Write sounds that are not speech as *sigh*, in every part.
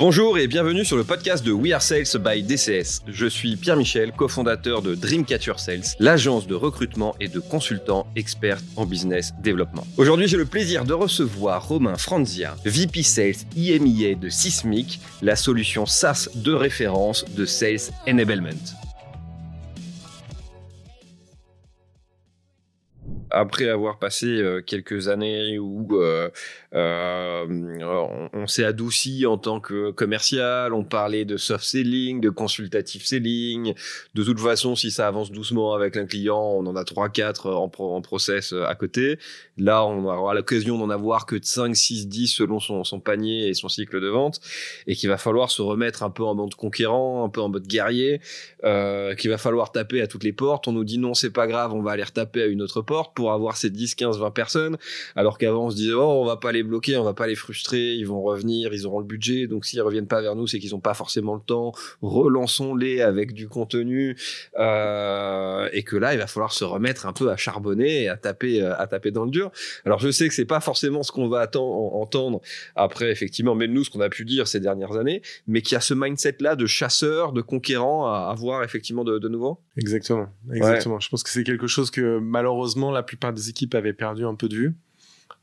Bonjour et bienvenue sur le podcast de We Are Sales by DCS. Je suis Pierre Michel, cofondateur de Dreamcatcher Sales, l'agence de recrutement et de consultants experts en business développement. Aujourd'hui, j'ai le plaisir de recevoir Romain Franzia, VP Sales IMIA de Sismic, la solution SaaS de référence de Sales Enablement. Après avoir passé euh, quelques années où euh, euh, on, s'est adouci en tant que commercial, on parlait de soft selling, de consultative selling. De toute façon, si ça avance doucement avec un client, on en a 3-4 en, en process à côté. Là, on aura l'occasion d'en avoir que de 5, 6, 10 selon son, panier et son cycle de vente, et qu'il va falloir se remettre un peu en mode conquérant, un peu en mode guerrier, qu'il va falloir taper à toutes les portes. On nous dit non, c'est pas grave, on va aller retaper à une autre porte avoir ces 10, 15, 20 personnes, alors qu'avant on se disait oh on va pas les bloquer, on va pas les frustrer, ils vont revenir, ils auront le budget, donc s'ils reviennent pas vers nous, c'est qu'ils ont pas forcément le temps. Relançons-les avec du contenu euh, et que là il va falloir se remettre un peu à charbonner et à taper, euh, à taper dans le dur. Alors je sais que c'est pas forcément ce qu'on va entendre après effectivement, même nous ce qu'on a pu dire ces dernières années, mais qu'il y a ce mindset là de chasseur, de conquérant à avoir effectivement de, de nouveau? Exactement, exactement. Je pense que c'est quelque chose que malheureusement la plupart des équipes avaient perdu un peu de vue.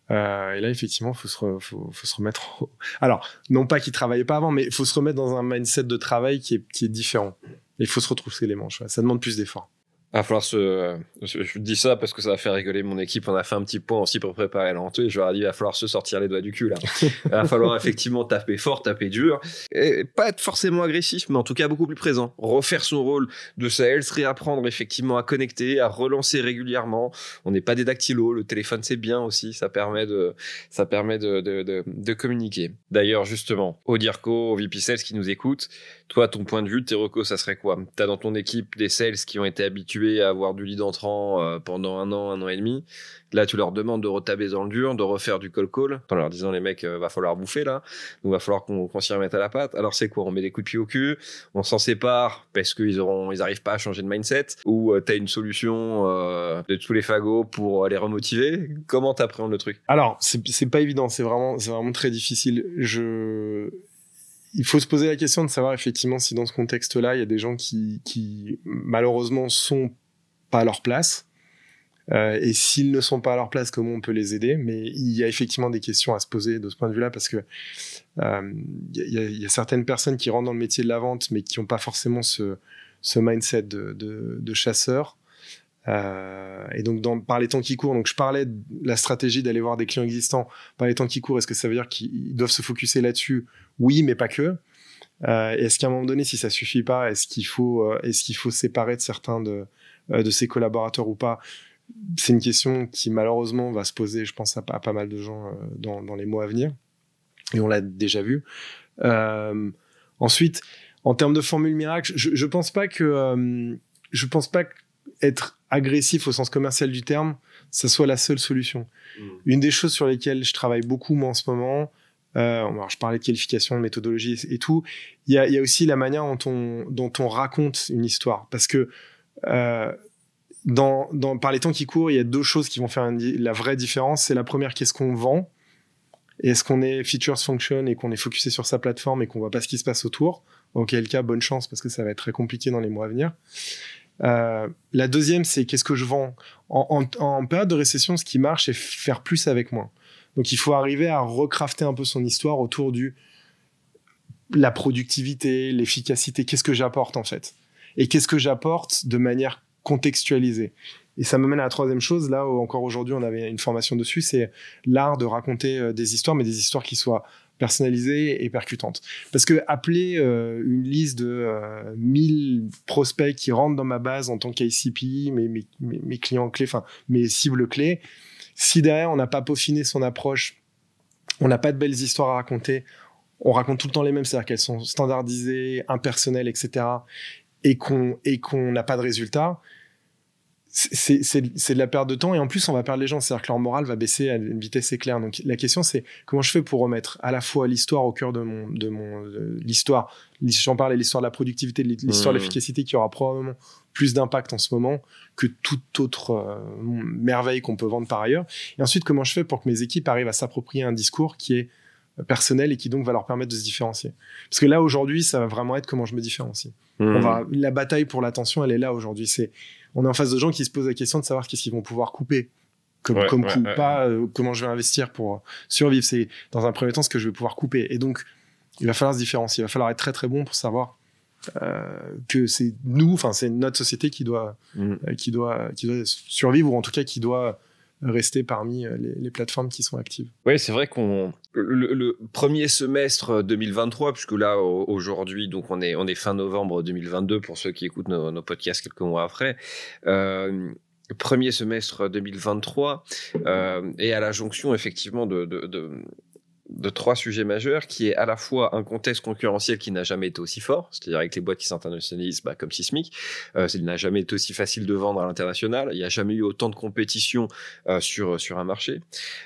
Euh, et là, effectivement, faut faut, se remettre. Alors, non pas qu'ils travaillaient pas avant, mais il faut se remettre dans un mindset de travail qui est, qui est différent. Il faut se retrousser les manches. Ça demande plus d'efforts. Va falloir se. Je dis ça parce que ça va faire rigoler mon équipe. On a fait un petit point aussi pour préparer l'entrée. Je leur ai dit, il va falloir se sortir les doigts du cul là. *laughs* il va falloir effectivement taper fort, taper dur, et pas être forcément agressif, mais en tout cas beaucoup plus présent. Refaire son rôle de sales, réapprendre effectivement à connecter, à relancer régulièrement. On n'est pas des dactylos. Le téléphone c'est bien aussi. Ça permet de, ça permet de, de, de, de communiquer. D'ailleurs justement, au Dirco, au VP Sales qui nous écoute, toi ton point de vue, tes recos, ça serait quoi? T'as dans ton équipe des sales qui ont été habitués à avoir du lead entrant euh, pendant un an, un an et demi. Là, tu leur demandes de retaber dans le dur, de refaire du call call, en leur disant les mecs, euh, va falloir bouffer là, donc va falloir qu'on s'y remette à la patte. Alors c'est quoi? On met des coups de pied au cul, on s'en sépare parce qu'ils auront, ils arrivent pas à changer de mindset, ou euh, tu as une solution de tous les fagots pour les remotiver? Comment t'appréhendes le truc? Alors c'est pas évident, c'est vraiment, c'est vraiment très difficile. Je il faut se poser la question de savoir effectivement si dans ce contexte-là, il y a des gens qui, qui malheureusement sont pas à leur place. Euh, et s'ils ne sont pas à leur place, comment on peut les aider? Mais il y a effectivement des questions à se poser de ce point de vue-là parce que euh, il, y a, il y, a, certaines personnes qui rentrent dans le métier de la vente, mais qui n'ont pas forcément ce, mindset de, de chasseur. Euh, et donc, dans, par les temps qui courent, donc je parlais de la stratégie d'aller voir des clients existants. Par les temps qui courent, est-ce que ça veut dire qu'ils doivent se focuser là-dessus? Oui, mais pas que. Euh, est-ce qu'à un moment donné, si ça suffit pas, est-ce qu'il faut, euh, est-ce qu'il faut séparer de certains de, de ses collaborateurs ou pas? C'est une question qui malheureusement va se poser, je pense, à, pas mal de gens dans, dans, les mois à venir. Et on l'a déjà vu. ensuite, en termes de formule miracle, je, je pense pas que, je pense pas que être agressif au sens commercial du terme, ça soit la seule solution. Mm. Une des choses sur lesquelles je travaille beaucoup moi en ce moment, euh, alors je parlais de qualification, de méthodologie et tout, il y a, y a, aussi la manière dont on, dont on raconte une histoire. Parce que euh, dans, dans, par les temps qui courent, il y a deux choses qui vont faire la vraie différence. C'est la première, qu'est-ce qu'on vend? Est-ce qu'on est features function et qu'on est focusé sur sa plateforme et qu'on voit pas ce qui se passe autour? Auquel cas, bonne chance parce que ça va être très compliqué dans les mois à venir. Euh, la deuxième, c'est qu'est-ce que je vends en, période de récession, ce qui marche, c'est faire plus avec moins. Donc, il faut arriver à recrafter un peu son histoire autour du la productivité, l'efficacité. Qu'est-ce que j'apporte en fait Et qu'est-ce que j'apporte de manière contextualisée et ça me mène à la troisième chose, là où encore aujourd'hui on avait une formation dessus, c'est l'art de raconter euh, des histoires, mais des histoires qui soient personnalisée et percutante. Parce que appeler euh, une liste de euh, 1000 prospects qui rentrent dans ma base en tant qu'ICP, mes, mes, mes, clients clés, enfin mes cibles clés, si derrière on n'a pas peaufiné son approche, on n'a pas de belles histoires à raconter, on raconte tout le temps les mêmes, c'est-à-dire qu'elles sont standardisées, impersonnelles, etc., et qu'on et qu'on n'a pas de résultat, c'est de la perte de temps. Et en plus on va perdre les gens. C'est-à-dire que leur morale va baisser à une vitesse éclair donc la question c'est comment je fais pour remettre à la fois l'histoire au cœur de mon de mon l'histoire j'en parlais l'histoire de la productivité l'histoire de mmh. l'efficacité qui aura probablement plus d'impact en ce moment que toute autre euh, merveille qu'on peut vendre par ailleurs. Et ensuite comment je fais pour que mes équipes arrivent à s'approprier un discours qui est personnel et qui donc va leur permettre de se différencier. Parce que là aujourd'hui, ça va vraiment être comment je me différencie. Mmh. On va, la bataille pour l'attention, elle est là aujourd'hui. C'est, on est en face de gens qui se posent la question de savoir qu'est-ce qu'ils vont pouvoir couper comme, Ouais, comme ouais, coup, ouais. pas euh, comment je vais investir pour survivre. C'est dans un premier temps ce que je vais pouvoir couper. Et donc, il va falloir se différencier. Il va falloir être très très bon pour savoir euh, que c'est nous, enfin c'est notre société qui doit, Mmh. euh, qui doit, qui doit survivre ou en tout cas qui doit rester parmi euh, les, plateformes qui sont actives. Oui, c'est vrai qu'on le, premier semestre 2023, puisque là au- aujourd'hui, donc on est on est fin novembre 2022 pour ceux qui écoutent nos, podcasts quelques mois après. Euh, premier semestre 2023 euh, et à la jonction effectivement de, de de trois sujets majeurs, qui est à la fois un contexte concurrentiel qui n'a jamais été aussi fort, c'est-à-dire avec les boîtes qui s'internationalisent, bah, comme Sismic, euh, il n'a jamais été aussi facile de vendre à l'international, il n'y a jamais eu autant de compétition euh, sur sur un marché.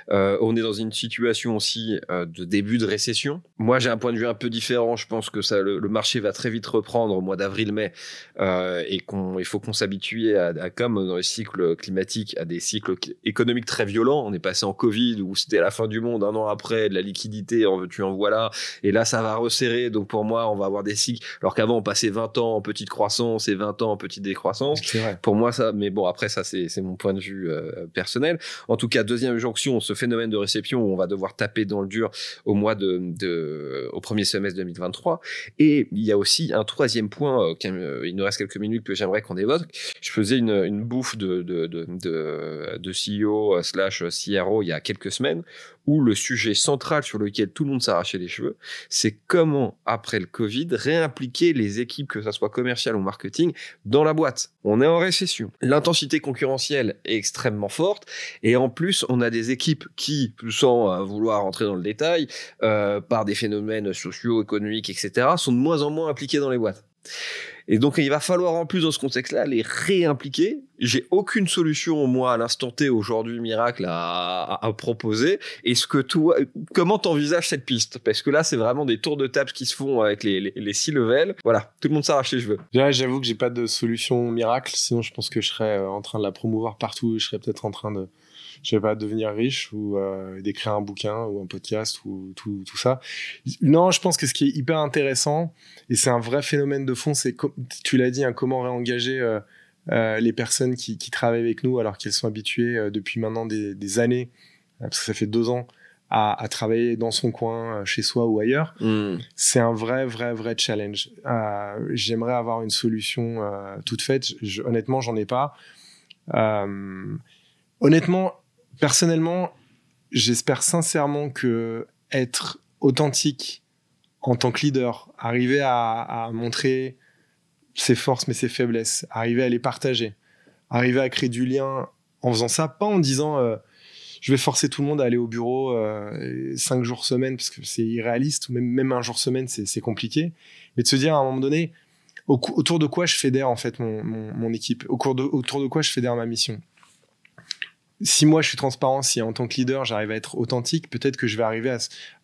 Euh, on est dans une situation aussi euh, de début de récession. Moi, j'ai un point de vue un peu différent. Je pense que ça, le, marché va très vite reprendre au mois d'avril-mai, et qu'on, il faut qu'on s'habitue à, à, comme dans les cycles climatiques, à des cycles économiques très violents. On est passé en Covid où c'était la fin du monde un an après, de la liquidité, en veux-tu en voilà, et là ça va resserrer. Donc pour moi, on va avoir des cycles. Alors qu'avant, on passait 20 ans en petite croissance et 20 ans en petite décroissance. Vrai. Pour moi, ça, mais bon, après, ça, c'est mon point de vue euh, personnel. En tout cas, deuxième jonction, ce phénomène de réception où on va devoir taper dans le dur au mois de, de au premier semestre 2023. Et il y a aussi un troisième point, euh, euh, il nous reste quelques minutes que j'aimerais qu'on évoque. Je faisais une, une bouffe de, de, de, de, de CEO slash CRO il y a quelques semaines où le sujet central sur lequel tout le monde s'arrachait les cheveux, c'est comment, après le Covid, réimpliquer les équipes, que ça soit commercial ou marketing, dans la boîte. On est en récession. L'intensité concurrentielle est extrêmement forte. Et en plus, on a des équipes qui, sans euh, vouloir rentrer dans le détail, euh, par des phénomènes sociaux, économiques, etc., sont de moins en moins impliquées dans les boîtes. Et donc, il va falloir en plus dans ce contexte-là les réimpliquer. J'ai aucune solution, moi, à l'instant T, aujourd'hui, miracle, à, proposer. Est-ce que toi, comment t'envisages cette piste? Parce que là, c'est vraiment des tours de table qui se font avec les, six levels. Voilà, tout le monde s'arrache les cheveux. J'avoue que j'ai pas de solution miracle. Sinon, je pense que je serais euh, en train de la promouvoir partout. Je serais peut-être en train de, je sais pas, devenir riche ou euh, d'écrire un bouquin ou un podcast ou tout, tout ça. Non, je pense que ce qui est hyper intéressant et c'est un vrai phénomène de fond, c'est comme tu l'as dit, hein, comment réengager euh, euh, les personnes qui, qui, travaillent avec nous alors qu'elles sont habituées euh, depuis maintenant des, des, années, parce que ça fait deux ans, à, à travailler dans son coin, euh, chez soi ou ailleurs. Mm. C'est un vrai, vrai, vrai challenge. Euh, J'aimerais avoir une solution euh, toute faite. Je, honnêtement, j'en ai pas. Euh, honnêtement, personnellement, j'espère sincèrement que être authentique en tant que leader, arriver à, montrer ses forces mais ses faiblesses, arriver à les partager, arriver à créer du lien en faisant ça, pas en disant euh, je vais forcer tout le monde à aller au bureau euh, cinq jours semaine parce que c'est irréaliste, ou même, un jour semaine c'est compliqué, mais de se dire à un moment donné au, autour de quoi je fédère en fait mon, équipe, autour de quoi je fédère ma mission si moi je suis transparent, si en tant que leader j'arrive à être authentique, peut-être que je vais arriver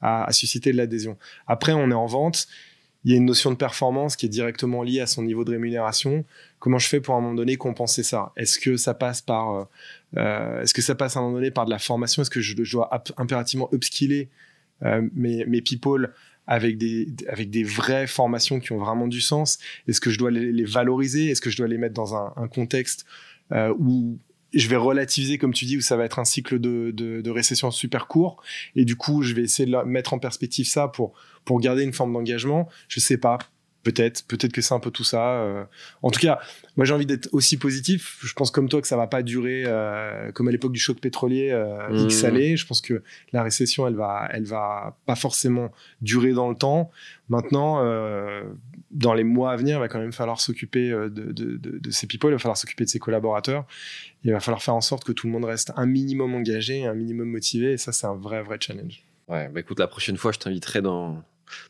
à, susciter de l'adhésion. Après, on est en vente, il y a une notion de performance qui est directement liée à son niveau de rémunération. Comment je fais pour à un moment donné compenser ça? Est-ce que ça passe par, euh, est-ce que ça passe à un moment donné par de la formation? Est-ce que je, dois impérativement upskiller euh, mes, people avec des, vraies formations qui ont vraiment du sens? Est-ce que je dois les, valoriser? Est-ce que je dois les mettre dans un, contexte euh, où je vais relativiser, comme tu dis, où ça va être un cycle de, de, récession super court. Et du coup, je vais essayer de mettre en perspective ça pour, pour garder une forme d'engagement. Je sais pas. Peut-être, peut-être que c'est un peu tout ça. Euh... En tout cas, moi j'ai envie d'être aussi positif. Je pense comme toi que ça va pas durer euh, comme à l'époque du choc pétrolier euh, mmh. X années. Je pense que la récession, elle va, elle va pas forcément durer dans le temps. Maintenant, euh, dans les mois à venir, il va quand même falloir s'occuper de, de, de, de, ces people, il va falloir s'occuper de ses collaborateurs. Il va falloir faire en sorte que tout le monde reste un minimum engagé, un minimum motivé. Et ça, c'est un vrai, vrai challenge. Ouais, bah écoute, la prochaine fois, je t'inviterai dans,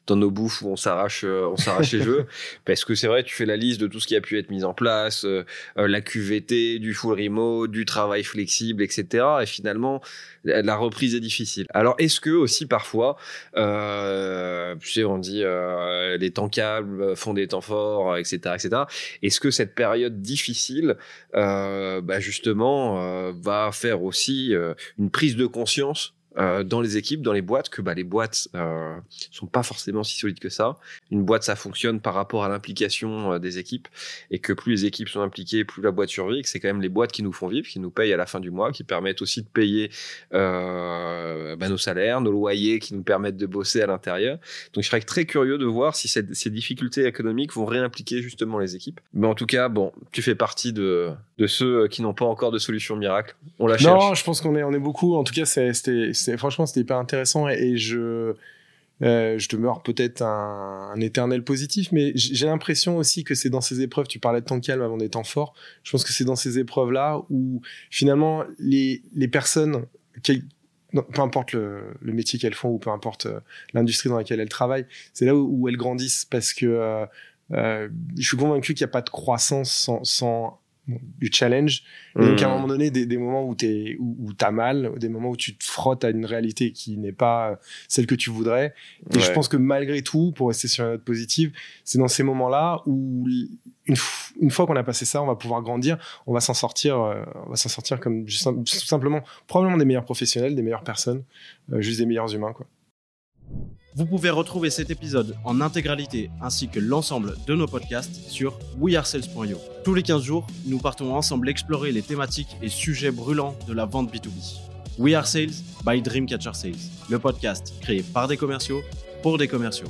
dans nos bouffes où on s'arrache euh, on s'arrache les *laughs* jeux. Parce que c'est vrai tu fais la liste de tout ce qui a pu être mis en place euh, euh, la QVT du full remote du travail flexible etc et finalement la reprise est difficile. Alors est-ce que aussi parfois euh, tu sais on dit euh, les temps calmes font des temps forts etc etc est-ce que cette période difficile euh, bah justement va faire aussi une prise de conscience euh, dans les équipes, dans les boîtes, que bah, les boîtes euh, sont pas forcément si solides que ça. Une boîte, ça fonctionne par rapport à l'implication euh, des équipes, et que plus les équipes sont impliquées, plus la boîte survit. Que c'est quand même les boîtes qui nous font vivre, qui nous payent à la fin du mois, qui permettent aussi de payer euh, bah, nos salaires, nos loyers, qui nous permettent de bosser à l'intérieur. Donc je serais très curieux de voir si cette, ces difficultés économiques vont réimpliquer justement les équipes. Mais en tout cas, bon, tu fais partie de, de ceux qui n'ont pas encore de solution miracle. On la cherche. Non, je pense qu'on est, on est beaucoup. En tout cas, c'était, franchement, c'était hyper intéressant et, je, euh, je demeure peut-être un, éternel positif, mais j'ai l'impression aussi que c'est dans ces épreuves, tu parlais de temps calme avant des temps forts, je pense que c'est dans ces épreuves-là où finalement les, les personnes, non, peu importe le, métier qu'elles font ou peu importe euh, l'industrie dans laquelle elles travaillent, c'est là où, elles grandissent parce que euh, je suis convaincu qu'il n'y a pas de croissance sans du challenge. Et donc, à un mmh. moment donné, des, des moments où tu où, où as mal, des moments où tu te frottes à une réalité qui n'est pas celle que tu voudrais. Et ouais. je pense que malgré tout, pour rester sur une note positive, c'est dans ces moments-là où, une, une fois qu'on a passé ça, on va pouvoir grandir, on va s'en sortir, euh, on va s'en sortir comme juste, tout simplement, probablement des meilleurs professionnels, des meilleures personnes, euh, juste des meilleurs humains, quoi. Vous pouvez retrouver cet épisode en intégralité ainsi que l'ensemble de nos podcasts sur wearesales.io. Tous les 15 jours, nous partons ensemble explorer les thématiques et sujets brûlants de la vente B2B. We Are Sales by Dreamcatcher Sales, le podcast créé par des commerciaux pour des commerciaux.